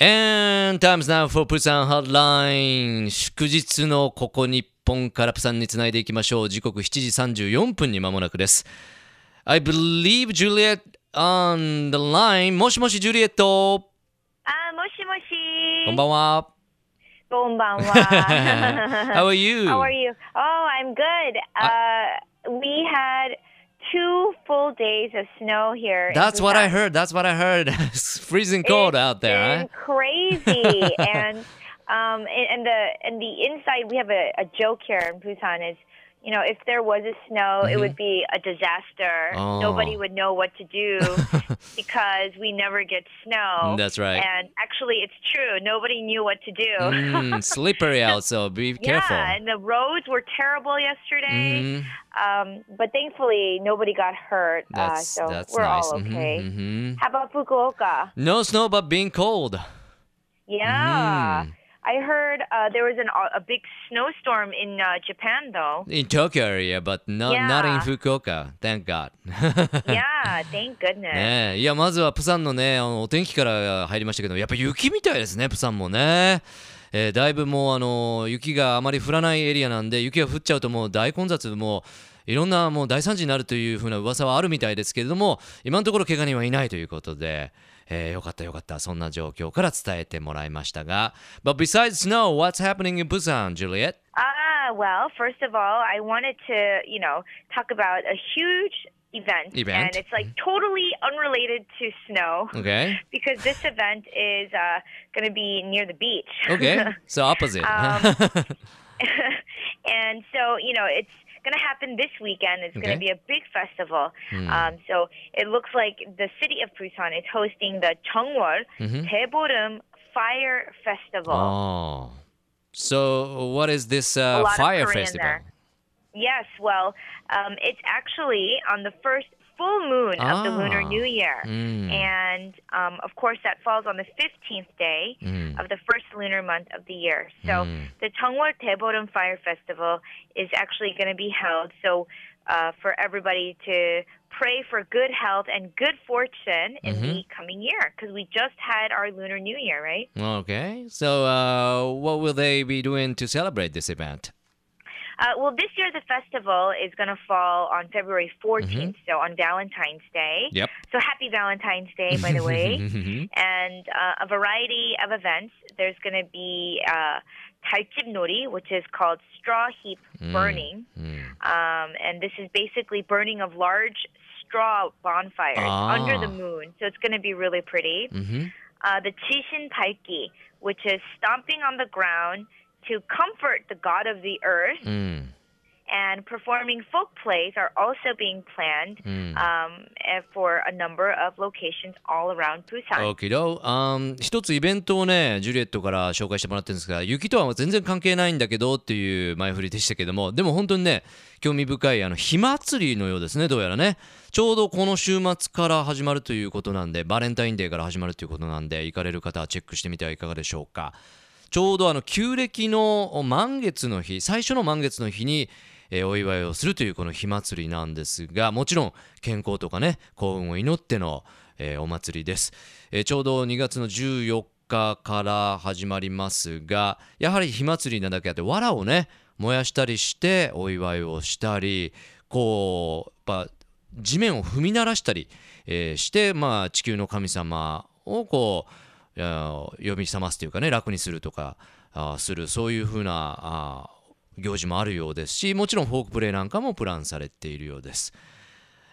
And time's now for Busan Hotline 祝日のここ日本からプサンにつないでいきましょう時刻7時34分に間もなくです I believe Juliet on the line もしもしジュリエットあ、もしもし。こんばんはこんばんは。How are you? How are you? Oh, I'm good. Uh, we had two full days of snow here. That's what I heard That's what I heard It's freezing cold It's out there been crazy, and um, and, and the and the inside we have a, a joke here in Busan is. You know, if there was a snow, it would be a disaster. Mm-hmm. Oh. Nobody would know what to do because we never get snow. That's right. And actually, it's true. Nobody knew what to do. Mm, slippery out so be careful Yeah, and the roads were terrible yesterday. Mhm. Um, but thankfully, nobody got hurt. uh, so that's we're nice all Mhm, okay. mhm. How about Fukuoka? No snow but being cold Yeah. Mhm. I heard uh, there was an, a big snowstorm in uh, Japan, though. in Tokyo area, but not, not in Yeah. Fukuoka. Thank God. yeah, thank goodness. ねえいや、まずはプサンのね、あのお天気から入りましたけど、やっぱ雪みたいですね、プサンもね。えーだいぶもうあの雪があまり降らないエリアなんで、雪が降っちゃうともう大混雑、もういろんなもう大惨事になるというふうな噂はあるみたいですけれども、今のところ怪我人はいないということで、えーよかったよかった、そんな状況から伝えてもらいましたが。But besides snow, what's happening in Busan, Juliet? Ah, well, first of all, I wanted to, you know, talk about a huge event. Event? And it's like totally unrelated to snow. Okay. because this event is uh, going to be near the beach. Okay. So opposite. Um, and so, you know, it's going to happen this weekend. It's Okay. going to be a big festival. Um, so it looks like the city of Busan is hosting the Cheongwol Mhm. Daeborum Fire Festival. Oh. So what is this uh, fire festival? there. Yes, well, um, it's actually on the first full moon of the Lunar Ah. New Year. Mm. And um, of course, that falls on the 15th day Mm. of the first lunar month of the year. So Mm. the Cheongwol Daeborum Fire Festival is actually going to be held. So uh, for everybody to pray for good health and good fortune in the coming year, because we just had our Lunar New Year, right? Okay. So uh, what will they be doing to celebrate this event? Uh, well, this year the festival is going to fall on February 14th, so on Valentine's Day. Yep. So happy Valentine's Day, by the way. and uh, a variety of events. There's going to be uh, Nori, which is called straw heap burning. Um, and this is basically burning of large straw bonfires Ah. under the moon. So it's going to be really pretty. Mhm. Uh, the Chishin Paiki, which is stomping on the ground to comfort the god of the earth. Mm. And performing folk plays are also being planned Mm. um, eh, for a number of locations all around Busan. Okay, do. Um, 一つイベントをね、ジュリエットから紹介してもらってるんですが、雪とは全然関係ないんだけどっていう前振りでしたけども、でも本当にね、興味深いあの火祭りのようですね、どうやらね。ちょうどこの週末から始まるということなんで、バレンタインデーから始まるということなんで、行かれる方はチェックしてみてはいかがでしょうか。ちょうどあの旧暦の満月の日、最初の満月の日に、お祝いをするというこの火祭りなんですが、もちろん健康とかね、幸運を祈っての、お祭りです、ちょうど2月の14日から始まりますが、やはり火祭りなだけあって、藁をね、燃やしたりしてお祝いをしたり、こう、やっぱ地面を踏み鳴らしたり、して、まあ、地球の神様をこう呼び覚ますというかね楽にするとかあするそういうふうなあ行事もあるようですしもちろんフォークプレーなんかもプランされているようです。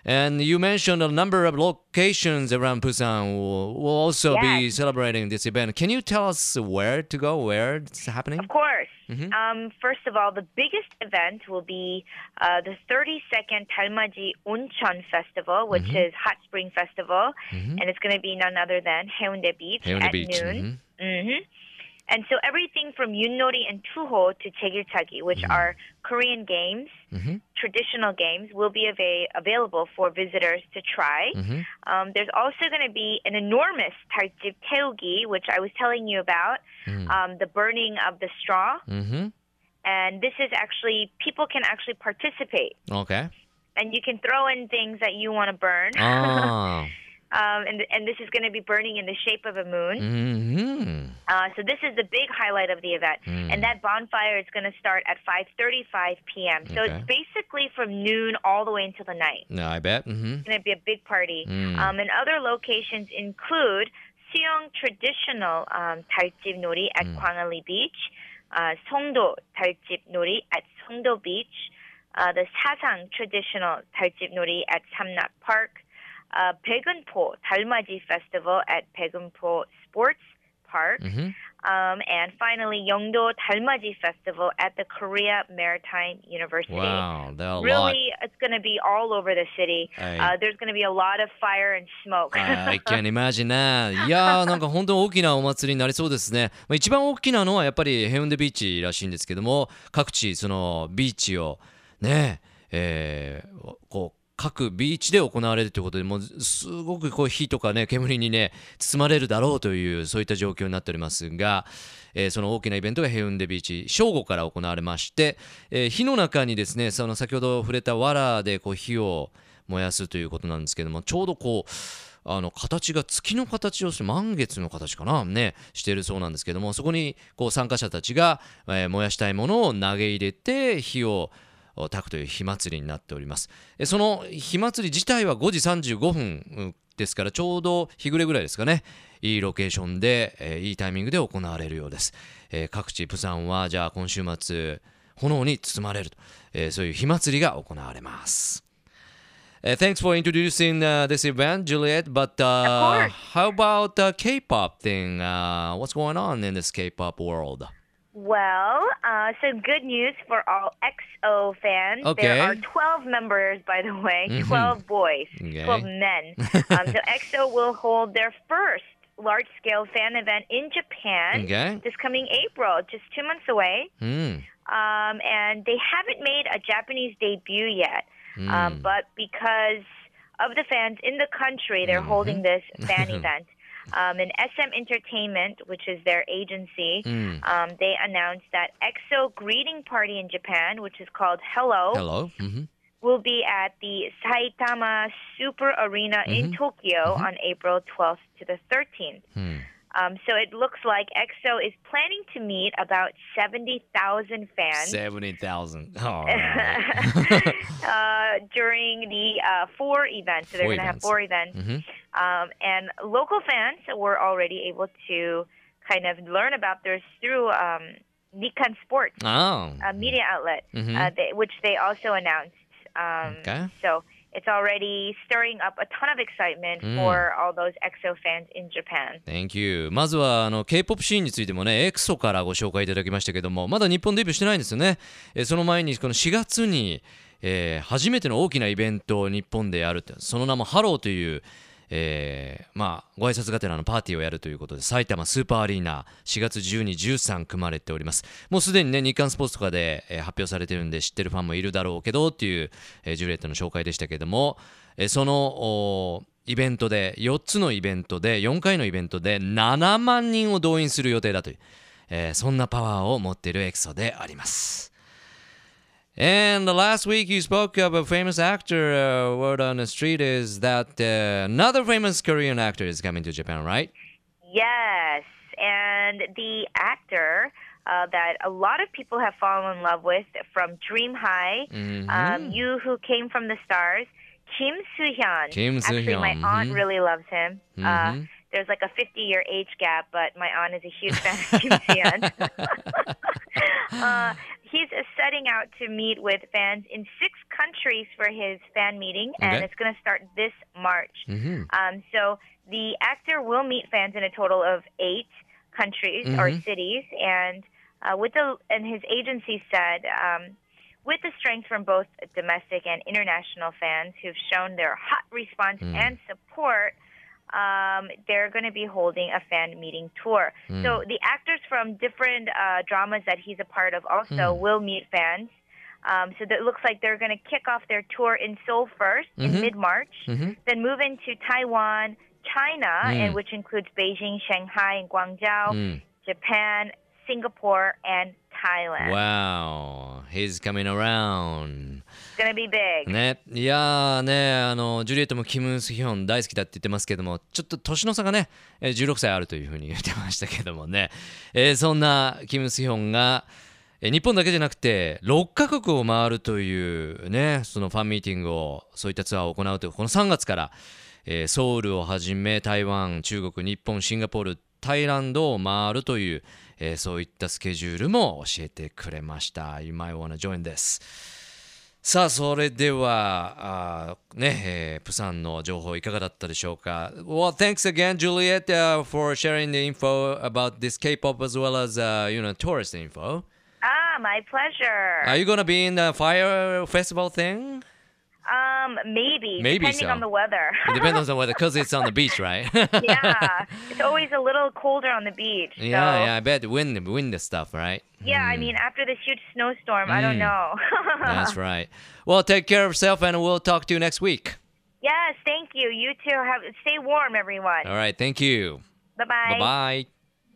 And you mentioned a number of locations around Busan will, will also be celebrating this event. Can you tell us where to go, where it's happening? Of course. Mm-hmm. Um, first of all, the biggest event will be uh, the 32nd Dalmaji Oncheon Festival, which mm-hmm. is Hot Spring Festival, mm-hmm. and it's going to be none other than Haeundae Beach Haeundae at Beach, noon. And so everything from Yunnori and Tuho to Chegilchagi, which are Korean games, traditional games, will be ava- available for visitors to try. Um, there's also going to be an enormous Tarjib Teugi, which I was telling you about, um, the burning of the straw. Mm-hmm. And this is actually, people can actually participate. Okay. And you can throw in things that you want to burn. Ah. Um, and, and this is going to be burning in the shape of a moon. Mm-hmm. Uh, so this is the big highlight of the event, Mm. and that bonfire is going to start at 5:35 p.m. So Okay. it's basically from noon all the way until the night. No, I bet. Mm-hmm. It's going to be a big party. Mm. Um, and other locations include Suyeong traditional um, 달집 놀이 at Mm. Gwangali Beach, uh, Songdo 달집 놀이 at Songdo Beach, uh, the Sasang traditional 달집 놀이 at Samnap Park, uh, Paegunpo Talmaji Festival at Paegunpo Sports Park. Mm-hmm. Um, and finally, Yongdo Talmaji Festival at the Korea Maritime University. Wow, really, lot. it's going to be all over the city. Uh, there's going to be a lot of fire and smoke. I can imagine that. いやー、なんか本当大きなお祭りになりそうですね。まあ、一番大きなのはやっぱりヘウンデビーチらしいんですけども、各地そのビーチをね、えー、こう各ビーチで行われるということでもうすごくこう火とかね煙にね包まれるだろうというそういった状況になっておりますが、えーその大きなイベントがヘウンデビーチ正午から行われまして、えー火の中にですねその先ほど触れた藁でこう火を燃やすということなんですけどもちょうどこうあの形が月の形をして満月の形かなねしているそうなんですけどもそこにこう参加者たちが、えー燃やしたいものを投げ入れて火を焚くという火祭りになっておりますえその火祭り自体は5時35分うんですからちょうど日暮れぐらいですかねいいロケーションで、えーいいタイミングで行われるようです、えー各地プサンはじゃあ今週末炎に包まれると、えーそういう火祭りが行われます Uh, thanks for introducing uh, this event, Juliet. But uh, how about the K-pop thing? Uh, what's going on in this K-pop world? Well, uh, so good news for all EXO fans. Okay. There are 12 members, by the way, Mhm. 12 boys, Okay. 12 men. um, so EXO will hold their first large-scale fan event in Japan Okay. this coming April, just two months away. Hmm. Um, and they haven't made a Japanese debut yet. Hmm. Um, but because of the fans in the country, they're Mhm. holding this fan event. Um, and SM Entertainment, which is their agency, Hmm. um, they announced that EXO greeting party in Japan, which is called Hello, Hello. Mhm. will be at the Saitama Super Arena in Mhm. Tokyo Mhm. on April 12th to the 13th. Hmm. Um, so it looks like EXO is planning to meet about 70,000 fans. 70,000. All right. uh, during the uh, four events. So they're going to have four events. Mhm. Um, and local fans were already able to kind of learn about this through um, Nikkan Sports, Oh. a media outlet, Mhm. uh, they, which they also announced. Um, Okay. So it's already stirring up a ton of excitement Mm. for all those EXO fans in Japan. Thank you. まずはあの K-POP シーンについてもね、エクソからご紹介いただきましたけども、まだ日本デビューしてないんですよね。えーその前にこの4月に、えー初めての大きなイベントを日本でやるって、その名もハローという、えーまあ、ご挨拶がてらのパーティーをやるということで、埼玉スーパーアリーナ4月12、13組まれております。もうすでにね、日刊スポーツとかで、えー発表されてるんで知ってるファンもいるだろうけどっていう、えージュレットの紹介でしたけども、えその、イベントで4つのイベントで4回のイベントで7万人を動員する予定だという、えそんなパワーを持っているエクソであります。And the last week you spoke of a famous actor. Uh, word on the street is that uh, another famous Korean actor is coming to Japan, right? Yes, and the actor uh, that a lot of people have fallen in love with from Dream High, Mhm. um, you who came from the stars, Kim Soo Hyun. Kim Actually, my aunt mhm. really loves him. Uh, Mhm. there's like a 50 year age gap, but my aunt is a huge fan of Kim Soo Hyun. uh, he's setting out to meet with fans in six countries for his fan meeting, and Okay. it's going to start this March. Mhm. Um, so the actor will meet fans in a total of eight countries or Mhm. cities, and uh, with the and his agency said um, with the strength from both domestic and international fans who've shown their hot response Mm. and support. Um, they're going to be holding a fan meeting tour. So the actors from different uh, dramas that he's a part of also Mm. will meet fans. Um, so that it looks like they're going to kick off their tour in Seoul 1st Mhm. in mid March Mhm. then move into Taiwan, China, Mm. and which includes Beijing, Shanghai, and Guangzhou, Mm. Japan, Singapore, and Thailand. Wow, he's coming around. gonna be big. ね、いやーね、あのジュリエットもキム・スヒョン大好きだって言ってますけども、ちょっと年の差がね、えー16歳あるというふうに言ってましたけどもね、えーそんなキム・スヒョンが、えー日本だけじゃなくて6カ国を回るというね、そのファンミーティングを、そういったツアーを行うという、この3月から、えーソウルをはじめ台湾、中国、日本、シンガポール、タイランドを回るという、えーそういったスケジュールも教えてくれました。You might wanna join this. さあそれではあーね、えープサンの情報いかがだったでしょうか Well, thanks again, Juliet, uh, for sharing the info about this K-pop as well as, uh, you know, tourist info. Ah, my pleasure. Are you gonna be in the fire festival thing? Um, maybe, Maybe depending so. on the weather. It depends on the weather, because it's on the beach, right? yeah, it's always a little colder on the beach. So, yeah, yeah, I bet the wind, the wind the stuff, right? yeah, I mean, after this huge snowstorm, I don't Mm. know. That's right. Well, take care of yourself, and we'll talk to you next week. yes, thank you. You too. Have stay warm, everyone. All right, thank you. Bye Bye bye. Love